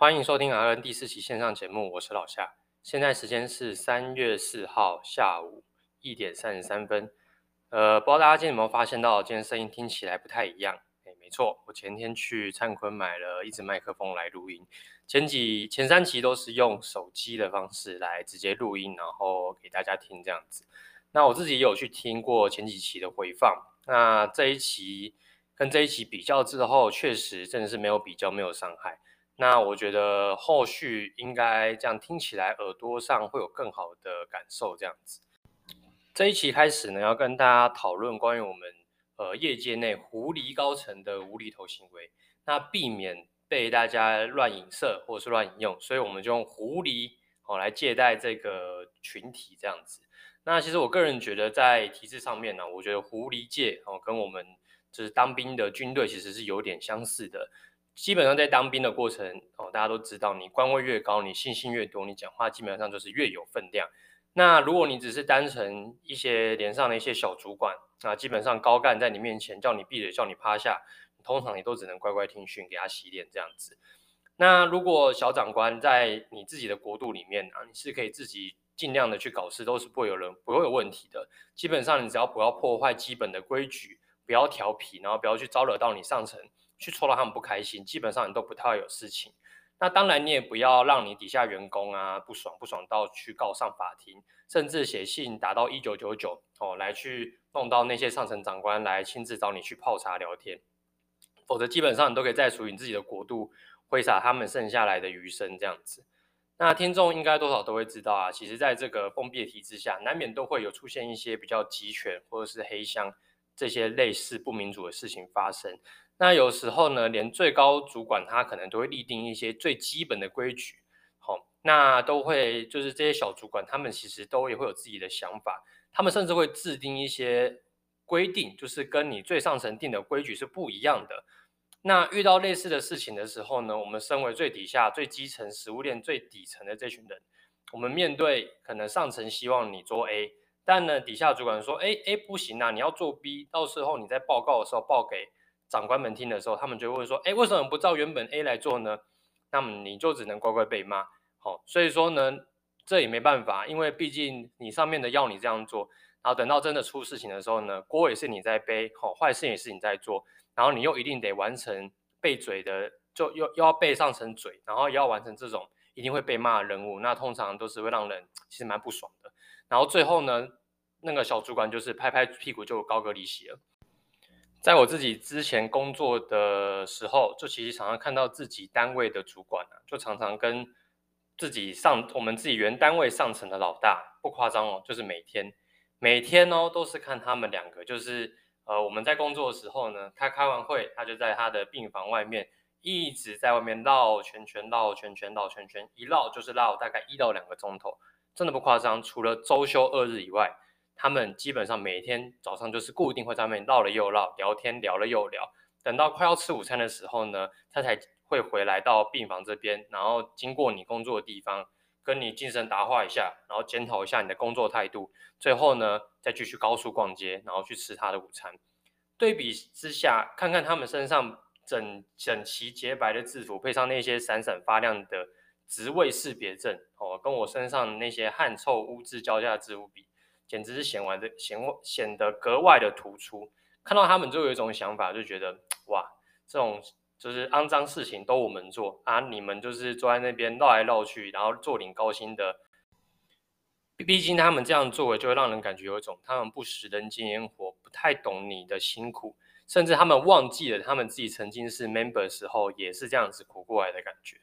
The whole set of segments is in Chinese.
欢迎收听 RN 第四期线上节目，我是老夏。现在时间是三月四号下午一点三十三分。呃，不知道大家今天有没有发现到，今天声音听起来不太一样？哎，没错，我前天去灿坤买了一支麦克风来录音。前几前三期都是用手机的方式来直接录音，然后给大家听这样子。那我自己也有去听过前几期的回放。那这一期跟这一期比较之后，确实真的是没有比较，没有伤害。那我觉得后续应该这样听起来，耳朵上会有更好的感受。这样子，这一期开始呢，要跟大家讨论关于我们呃业界内狐狸高层的无厘头行为，那避免被大家乱影射或者是乱引用，所以我们就用狐狸哦来借代这个群体这样子。那其实我个人觉得，在体制上面呢，我觉得狐狸界哦跟我们就是当兵的军队其实是有点相似的。基本上在当兵的过程哦，大家都知道，你官位越高，你信心越多，你讲话基本上就是越有分量。那如果你只是单纯一些连上的一些小主管啊，基本上高干在你面前叫你闭嘴，叫你趴下，通常你都只能乖乖听训，给他洗脸这样子。那如果小长官在你自己的国度里面啊，你是可以自己尽量的去搞事，都是不会有人不会有问题的。基本上你只要不要破坏基本的规矩，不要调皮，然后不要去招惹到你上层。去戳到他们不开心，基本上你都不太有事情。那当然，你也不要让你底下员工啊不爽，不爽到去告上法庭，甚至写信打到一九九九哦，来去弄到那些上层长官来亲自找你去泡茶聊天。否则，基本上你都可以在属于你自己的国度挥洒他们剩下来的余生这样子。那听众应该多少都会知道啊，其实在这个封闭的体制下，难免都会有出现一些比较极权或者是黑箱这些类似不民主的事情发生。那有时候呢，连最高主管他可能都会立定一些最基本的规矩，好，那都会就是这些小主管他们其实都也会有自己的想法，他们甚至会制定一些规定，就是跟你最上层定的规矩是不一样的。那遇到类似的事情的时候呢，我们身为最底下、最基层、食物链最底层的这群人，我们面对可能上层希望你做 A，但呢底下主管说，哎 A 不行啊，你要做 B，到时候你在报告的时候报给。长官们听的时候，他们就会说：“哎，为什么不照原本 A 来做呢？”那么你就只能乖乖被骂。好，所以说呢，这也没办法，因为毕竟你上面的要你这样做，然后等到真的出事情的时候呢，锅也是你在背，好，坏事也是你在做，然后你又一定得完成背嘴的，就又又要背上层嘴，然后又要完成这种一定会被骂的任务，那通常都是会让人 其实蛮不爽的。然后最后呢，那个小主管就是拍拍屁股就高歌离席了。在我自己之前工作的时候，就其实常常看到自己单位的主管啊，就常常跟自己上我们自己原单位上层的老大，不夸张哦，就是每天每天哦都是看他们两个，就是呃我们在工作的时候呢，他开完会，他就在他的病房外面一直在外面绕圈圈绕圈圈绕圈圈，一绕就是绕大概一到两个钟头，真的不夸张，除了周休二日以外。他们基本上每天早上就是固定会在外面绕了又绕，聊天聊了又聊，等到快要吃午餐的时候呢，他才会回来到病房这边，然后经过你工作的地方，跟你精神答话一下，然后检讨一下你的工作态度，最后呢再继续高速逛街，然后去吃他的午餐。对比之下，看看他们身上整整齐洁白的制服，配上那些闪闪发亮的职位识别证，哦，跟我身上那些汗臭污渍交加的制服比。简直是显完的显显得格外的突出，看到他们就有一种想法，就觉得哇，这种就是肮脏事情都我们做啊，你们就是坐在那边绕来绕去，然后坐领高薪的。毕竟他们这样做，就会让人感觉有一种他们不食人间烟火，不太懂你的辛苦，甚至他们忘记了他们自己曾经是 member 时候也是这样子苦过来的感觉。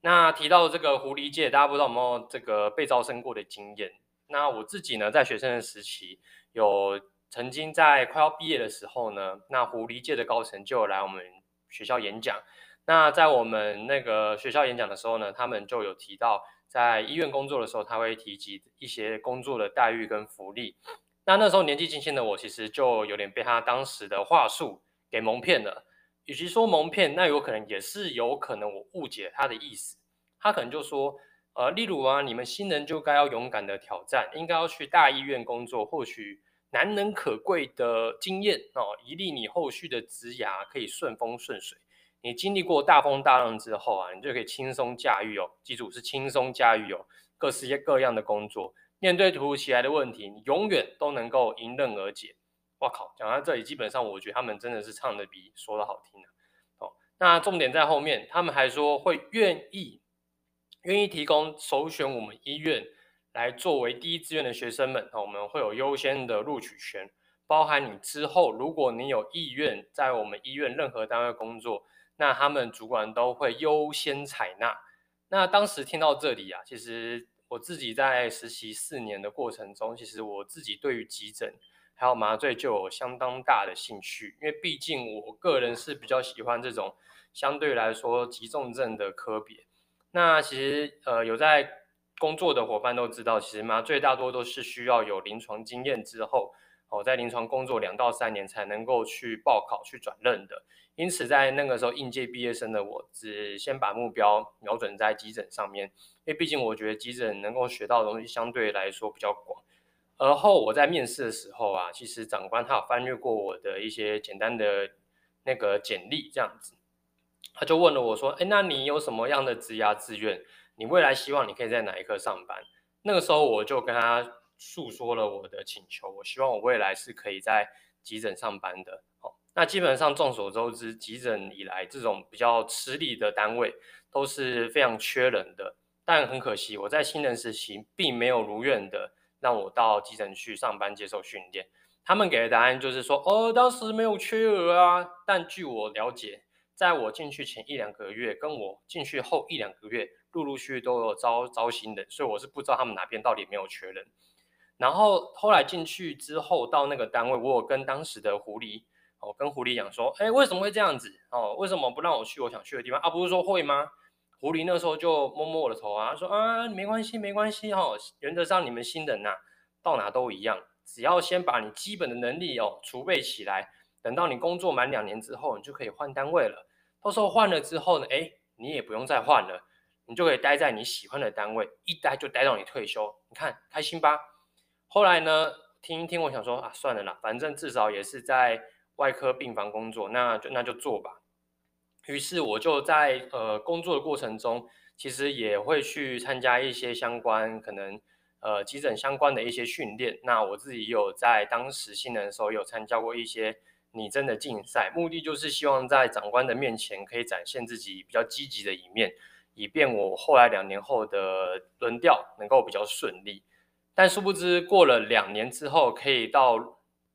那提到这个狐狸界，大家不知道有没有这个被招生过的经验？那我自己呢，在学生的时期，有曾经在快要毕业的时候呢，那狐狸界的高层就来我们学校演讲。那在我们那个学校演讲的时候呢，他们就有提到，在医院工作的时候，他会提及一些工作的待遇跟福利。那那时候年纪轻轻的我，其实就有点被他当时的话术给蒙骗了。与其说蒙骗，那有可能也是有可能我误解他的意思。他可能就说。呃，例如啊，你们新人就该要勇敢的挑战，应该要去大医院工作，获取难能可贵的经验哦，以利你后续的职涯可以顺风顺水。你经历过大风大浪之后啊，你就可以轻松驾驭哦。记住是轻松驾驭哦，各式各样的工作，面对突如其来的问题，你永远都能够迎刃而解。哇靠！讲到这里，基本上我觉得他们真的是唱的比说的好听啊。哦，那重点在后面，他们还说会愿意愿意提供首选我们医院来作为第一志愿的学生们，我们会有优先的录取权，包含你之后如果你有意愿在我们医院任何单位工作，那他们主管都会优先采纳。那当时听到这里啊，其实我自己在实习四年的过程中，其实我自己对于急诊。还有麻醉就有相当大的兴趣，因为毕竟我个人是比较喜欢这种相对来说急重症的科别。那其实呃有在工作的伙伴都知道，其实麻醉大多都是需要有临床经验之后，哦在临床工作两到三年才能够去报考去转任的。因此在那个时候应届毕业生的我，只先把目标瞄准在急诊上面，因为毕竟我觉得急诊能够学到的东西相对来说比较广。而后我在面试的时候啊，其实长官他有翻阅过我的一些简单的那个简历，这样子，他就问了我说：“哎，那你有什么样的职涯志愿？你未来希望你可以在哪一科上班？”那个时候我就跟他诉说了我的请求，我希望我未来是可以在急诊上班的。哦，那基本上众所周知，急诊以来这种比较吃力的单位都是非常缺人的，但很可惜，我在新人时期并没有如愿的。让我到急诊去上班接受训练，他们给的答案就是说，哦，当时没有缺额啊。但据我了解，在我进去前一两个月，跟我进去后一两个月，陆陆续续都有招招新人，所以我是不知道他们哪边到底没有缺人。然后后来进去之后到那个单位，我有跟当时的狐狸，哦，跟狐狸讲说，哎，为什么会这样子？哦，为什么不让我去我想去的地方？啊，不是说会吗？狐狸那时候就摸摸我的头啊，说啊，没关系，没关系、哦。原则上你们新人呐、到哪都一样，只要先把你基本的能力哦储备起来，等到你工作满两年之后，你就可以换单位了。到时候换了之后呢，哎，你也不用再换了，你就可以待在你喜欢的单位，一待就待到你退休。你看开心吧？后来呢，听一听，我想说啊，算了啦，反正至少也是在外科病房工作，那就那就做吧。于是我就在呃工作的过程中，其实也会去参加一些相关可能呃急诊相关的一些训练。那我自己有在当时新人的时候有参加过一些拟真的竞赛，目的就是希望在长官的面前可以展现自己比较积极的一面，以便我后来两年后的轮调能够比较顺利。但殊不知过了两年之后，可以到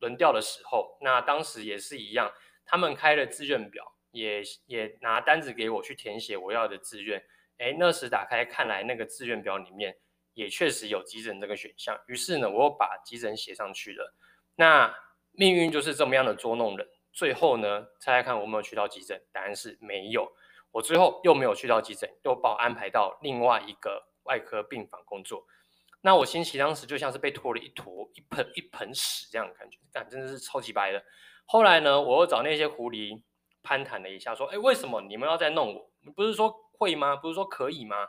轮调的时候，那当时也是一样，他们开了志愿表。也也拿单子给我去填写我要的志愿，哎，那时打开看来那个志愿表里面也确实有急诊这个选项，于是呢，我又把急诊写上去了。那命运就是这么样的捉弄人，最后呢，猜猜看我没有去到急诊？答案是没有，我最后又没有去到急诊，又把我安排到另外一个外科病房工作。那我心情当时就像是被拖了一坨一盆一盆屎这样的感觉，但真的是超级白的。后来呢，我又找那些狐狸。攀谈了一下，说：“哎，为什么你们要再弄我？不是说会吗？不是说可以吗？”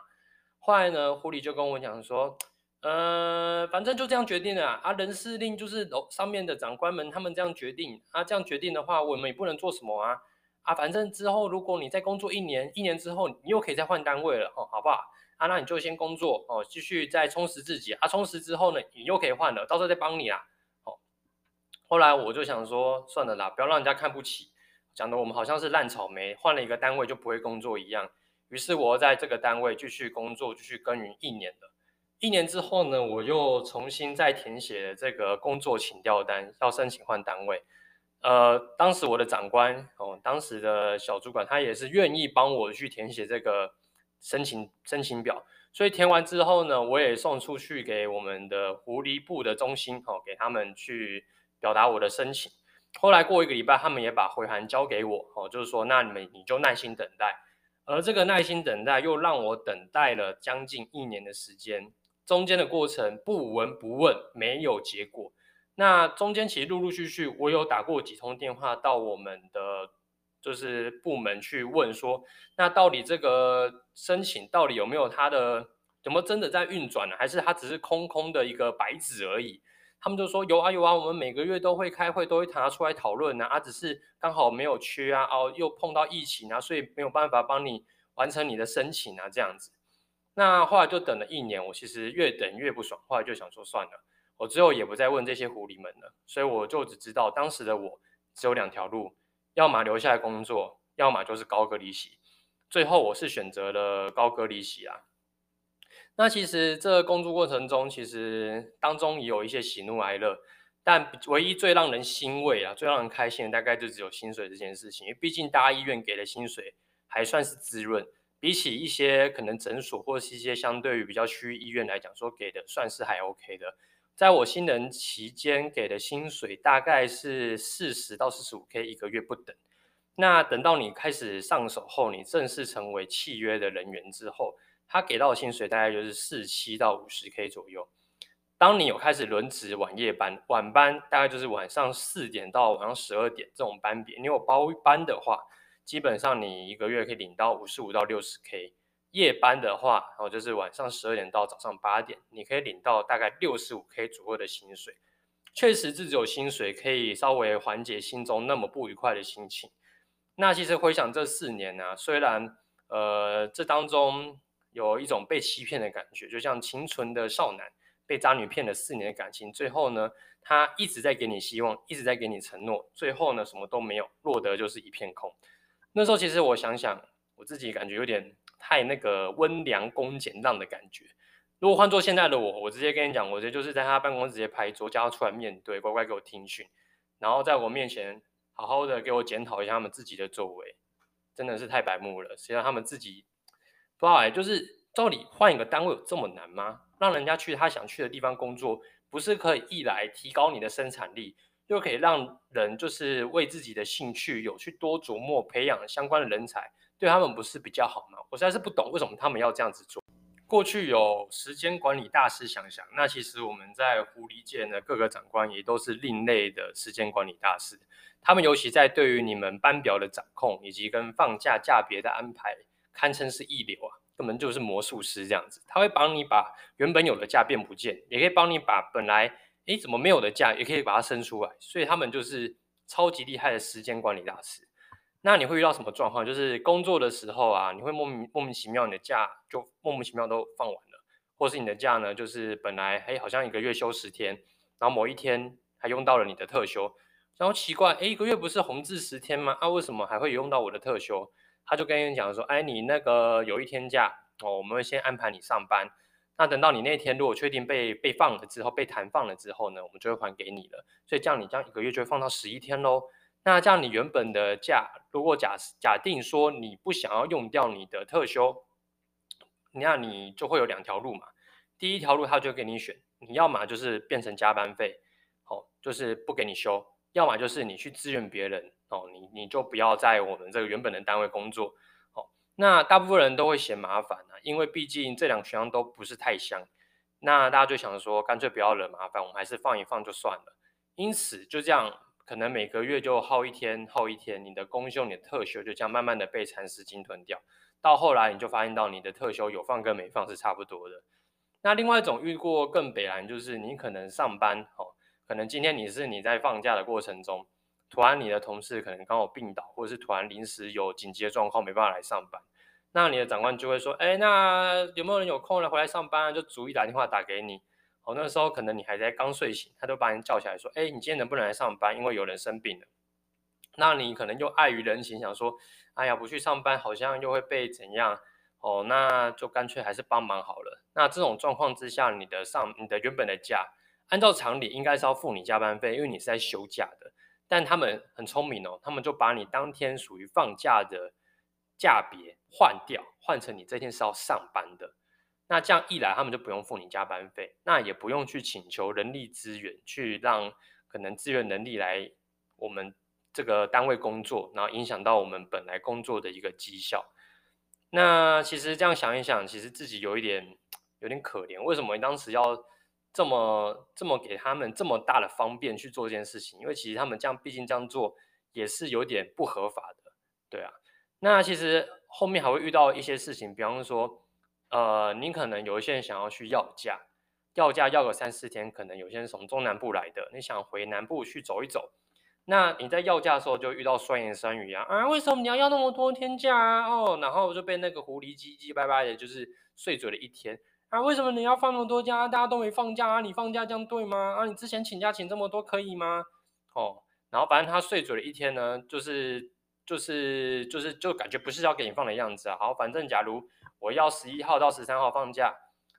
后来呢，狐狸就跟我讲说：“呃，反正就这样决定了啊，啊，人事令就是楼上面的长官们他们这样决定啊，这样决定的话，我们也不能做什么啊啊，反正之后如果你再工作一年，一年之后你又可以再换单位了哦，好不好？啊，那你就先工作哦，继续再充实自己啊，充实之后呢，你又可以换了，到时候再帮你啦。哦，后来我就想说，算了啦，不要让人家看不起。”讲的我们好像是烂草莓，换了一个单位就不会工作一样。于是我在这个单位继续工作，继续耕耘一年了。一年之后呢，我又重新再填写这个工作请调单，要申请换单位。呃，当时我的长官哦，当时的小主管他也是愿意帮我去填写这个申请申请表。所以填完之后呢，我也送出去给我们的狐狸部的中心哦，给他们去表达我的申请。后来过一个礼拜，他们也把回函交给我，哦，就是说，那你们你就耐心等待。而这个耐心等待又让我等待了将近一年的时间，中间的过程不闻不问，没有结果。那中间其实陆陆续续，我有打过几通电话到我们的就是部门去问说，那到底这个申请到底有没有它的，怎么真的在运转呢？还是它只是空空的一个白纸而已？他们就说有啊有啊，我们每个月都会开会，都会拿出来讨论啊，啊，只是刚好没有缺啊，哦，又碰到疫情啊，所以没有办法帮你完成你的申请啊，这样子。那后来就等了一年，我其实越等越不爽，后来就想说算了，我之后也不再问这些狐狸们了。所以我就只知道当时的我只有两条路，要么留下来工作，要么就是高歌离席。最后我是选择了高歌离席啊。那其实这工作过程中，其实当中也有一些喜怒哀乐，但唯一最让人欣慰啊，最让人开心的大概就只有薪水这件事情，因为毕竟大医院给的薪水还算是滋润。比起一些可能诊所或者是一些相对于比较区域医院来讲，说给的算是还 OK 的。在我新人期间给的薪水大概是四十到四十五 K 一个月不等。那等到你开始上手后，你正式成为契约的人员之后，他给到的薪水大概就是四七到五十 K 左右。当你有开始轮值晚夜班，晚班大概就是晚上四点到晚上十二点这种班别，你有包班的话。基本上你一个月可以领到五十五到六十 K，夜班的话，然后就是晚上十二点到早上八点，你可以领到大概六十五 K 左右的薪水。确实，自己有薪水可以稍微缓解心中那么不愉快的心情。那其实回想这四年呢、虽然呃这当中有一种被欺骗的感觉，就像清纯的少男被渣女骗了四年的感情，最后呢，他一直在给你希望，一直在给你承诺，最后呢什么都没有，落得就是一片空。那时候其实我想想，我自己感觉有点太那个温良恭俭让的感觉。如果换做现在的我，我直接跟你讲，我直接就是在他办公室直接拍桌，叫他出来面对，乖乖给我听训，然后在我面前好好的给我检讨一下他们自己的作为，真的是太白目了。实际上他们自己不知道哎，就是到底换一个单位有这么难吗？让人家去他想去的地方工作，不是可以一来提高你的生产力？就可以让人就是为自己的兴趣有去多琢磨培养相关的人才，对他们不是比较好吗？我实在是不懂为什么他们要这样子做。过去有时间管理大师想想，那其实我们在狐狸界呢，各个长官也都是另类的时间管理大师。他们尤其在对于你们班表的掌控以及跟放假假别的安排，堪称是一流啊，根本就是魔术师这样子。他会帮你把原本有的假变不见，也可以帮你把本来。诶，怎么没有的假也可以把它生出来？所以他们就是超级厉害的时间管理大师。那你会遇到什么状况？就是工作的时候啊，你会莫名莫名其妙，你的假就莫名其妙都放完了，或是你的假呢，就是本来诶好像一个月休十天，然后某一天还用到了你的特休，然后奇怪，诶，一个月不是红字十天吗？啊，为什么还会用到我的特休？他就跟你讲说，哎，你那个有一天假哦，我们会先安排你上班。那等到你那天如果确定被被放了之后，被弹放了之后呢，我们就会还给你了。所以这样你这样一个月就会放到十一天喽。那这样你原本的假，如果假假定说你不想要用掉你的特休，那你就会有两条路嘛。第一条路他就给你选，你要么就是变成加班费，哦，就是不给你休；要么就是你去支援别人，哦，你你就不要在我们这个原本的单位工作。那大部分人都会嫌麻烦啊，因为毕竟这两个选项都不是太香。那大家就想说，干脆不要惹麻烦，我们还是放一放就算了。因此就这样，可能每个月就耗一天耗一天，你的公休、你的特休就这样慢慢的被蚕食鲸吞掉。到后来你就发现到你的特休有放跟没放是差不多的。那另外一种遇过更北烂，就是你可能上班哦，可能今天你是你在放假的过程中。突然，你的同事可能刚好病倒，或者是突然临时有紧急的状况，没办法来上班，那你的长官就会说：“哎，那有没有人有空来回来上班啊？”就逐一打电话打给你。哦，那时候可能你还在刚睡醒，他都把你叫起来说：“哎，你今天能不能来上班？因为有人生病了。”那你可能又碍于人情，想说：“哎呀，不去上班好像又会被怎样？”哦，那就干脆还是帮忙好了。那这种状况之下，你的上你的原本的假，按照常理应该是要付你加班费，因为你是在休假的。但他们很聪明哦，他们就把你当天属于放假的价别换掉，换成你这天是要上班的。那这样一来，他们就不用付你加班费，那也不用去请求人力资源去让可能资源能力来我们这个单位工作，然后影响到我们本来工作的一个绩效。那其实这样想一想，其实自己有一点有点可怜，为什么当时要？这么这么给他们这么大的方便去做这件事情，因为其实他们这样毕竟这样做也是有点不合法的，对啊。那其实后面还会遇到一些事情，比方说，呃，你可能有一些人想要去要假，要假要个三四天，可能有些人从中南部来的，你想回南部去走一走，那你在要假的时候就遇到酸言酸语啊啊，为什么你要要那么多天假啊？哦，然后就被那个狐狸唧唧歪歪的，就是碎嘴了一天啊，为什么你要放那么多假？大家都没放假啊，你放假这样对吗？啊，你之前请假请这么多可以吗？哦，然后反正他碎嘴了一天呢，就是。就是就是就感觉不是要给你放的样子啊。好，反正假如我要十一号到十三号放假，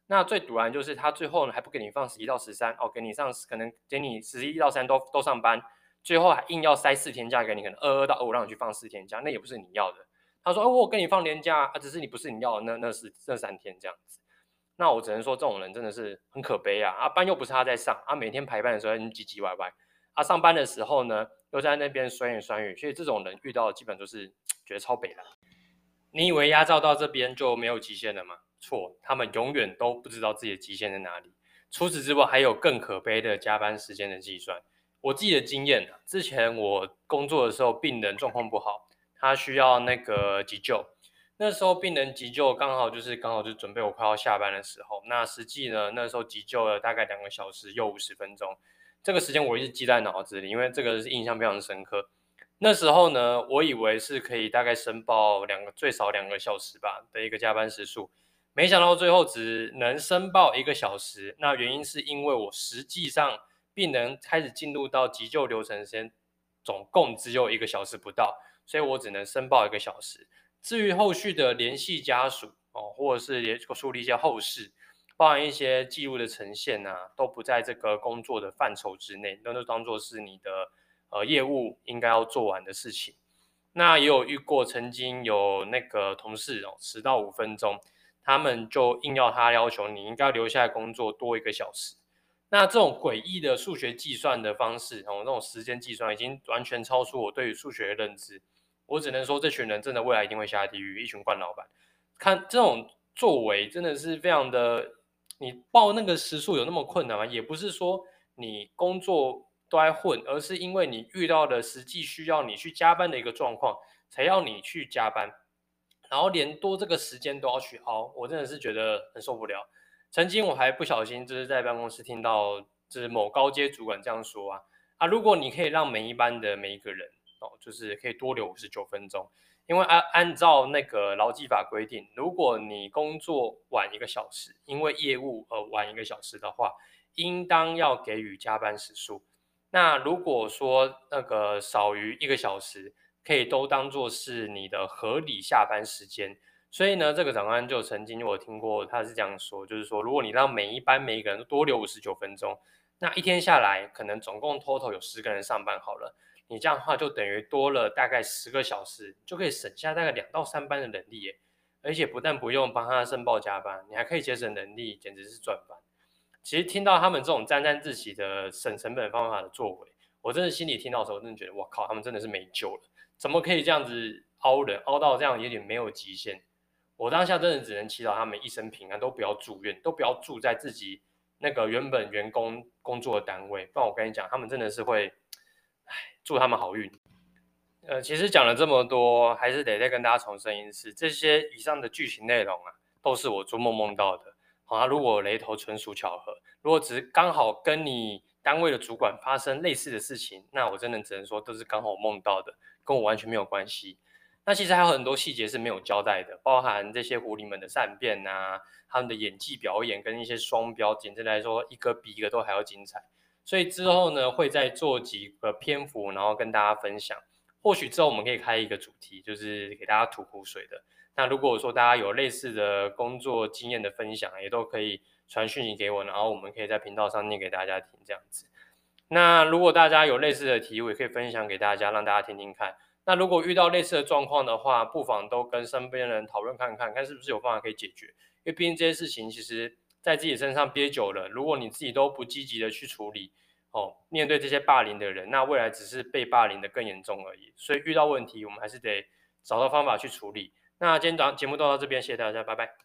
那最突然就是他最后呢还不给你放十一到十三哦，给你上可能给你十一到三都都上班，最后还硬要塞四天假给你，可能二二到二五让你去放四天假，那也不是你要的。他说哦，我给你放年假啊，只是你不是你要的那那是那三天这样子。那我只能说这种人真的是很可悲啊啊，班又不是他在上啊，每天排班的时候你唧唧歪歪啊，上班的时候呢？又在那边酸言酸语，所以这种人遇到的基本都是觉得超北的。你以为压榨到这边就没有极限了吗？错，他们永远都不知道自己的极限在哪里。除此之外，还有更可悲的加班时间的计算。我自己的经验，之前我工作的时候，病人状况不好，他需要那个急救，那时候病人急救刚好就是刚好就准备我快要下班的时候，那实际呢，那时候急救了大概两个小时又五十分钟。这个时间我一直记在脑子里，因为这个是印象非常深刻。那时候呢，我以为是可以大概申报两个最少两个小时吧的一个加班时数，没想到最后只能申报一个小时。那原因是因为我实际上病人开始进入到急救流程时间总共只有一个小时不到，所以我只能申报一个小时。至于后续的联系家属哦，或者是也处理一些后事。包含一些记录的呈现啊，都不在这个工作的范畴之内，那都当做是你的呃业务应该要做完的事情。那也有遇过，曾经有那个同事哦迟到五分钟，他们就硬要他要求你应该留下来工作多一个小时。那这种诡异的数学计算的方式哦，这种时间计算已经完全超出我对于数学的认知。我只能说，这群人真的未来一定会下地狱，一群惯老板。看这种作为，真的是非常的。你报那个时数有那么困难吗？也不是说你工作都在混，而是因为你遇到的实际需要你去加班的一个状况，才要你去加班，然后连多这个时间都要去熬，我真的是觉得很受不了。曾经我还不小心就是在办公室听到，就是某高阶主管这样说啊啊，如果你可以让每一班的每一个人哦，就是可以多留五十九分钟。因为按按照那个劳基法规定，如果你工作晚一个小时，因为业务而晚一个小时的话，应当要给予加班时数。那如果说那个少于一个小时，可以都当做是你的合理下班时间。所以呢，这个长官就曾经我听过，他是这样说，就是说，如果你让每一班每一个人都多留五十九分钟，那一天下来，可能总共 total 有十个人上班好了。你这样的话就等于多了大概十个小时，就可以省下大概两到三班的人力耶，而且不但不用帮他申报加班，你还可以节省人力，简直是赚翻。其实听到他们这种沾沾自喜的省成本方法的作为，我真的心里听到的时候，真的觉得哇靠，他们真的是没救了，怎么可以这样子凹人，凹到这样有点没有极限？我当下真的只能祈祷他们一生平安，都不要住院，都不要住在自己那个原本员工工作的单位，不然我跟你讲，他们真的是会。祝他们好运。呃，其实讲了这么多，还是得再跟大家重申一次，这些以上的剧情内容啊，都是我做梦梦到的。好啊，如果雷头，纯属巧合；如果只是刚好跟你单位的主管发生类似的事情，那我真的只能说都是刚好梦到的，跟我完全没有关系。那其实还有很多细节是没有交代的，包含这些狐狸们的善变啊，他们的演技表演跟一些双标，简直来说，一个比一个都还要精彩。所以之后呢，会再做几个篇幅，然后跟大家分享。或许之后我们可以开一个主题，就是给大家吐苦水的。那如果说大家有类似的工作经验的分享，也都可以传讯息给我，然后我们可以在频道上念给大家听，这样子。那如果大家有类似的题我，也可以分享给大家，让大家听听看。那如果遇到类似的状况的话，不妨都跟身边人讨论看看，看是不是有办法可以解决。因为毕竟这些事情其实。在自己身上憋久了，如果你自己都不积极的去处理，哦，面对这些霸凌的人，那未来只是被霸凌的更严重而已。所以遇到问题，我们还是得找到方法去处理。那今天早上节目到到这边，谢谢大家，拜拜。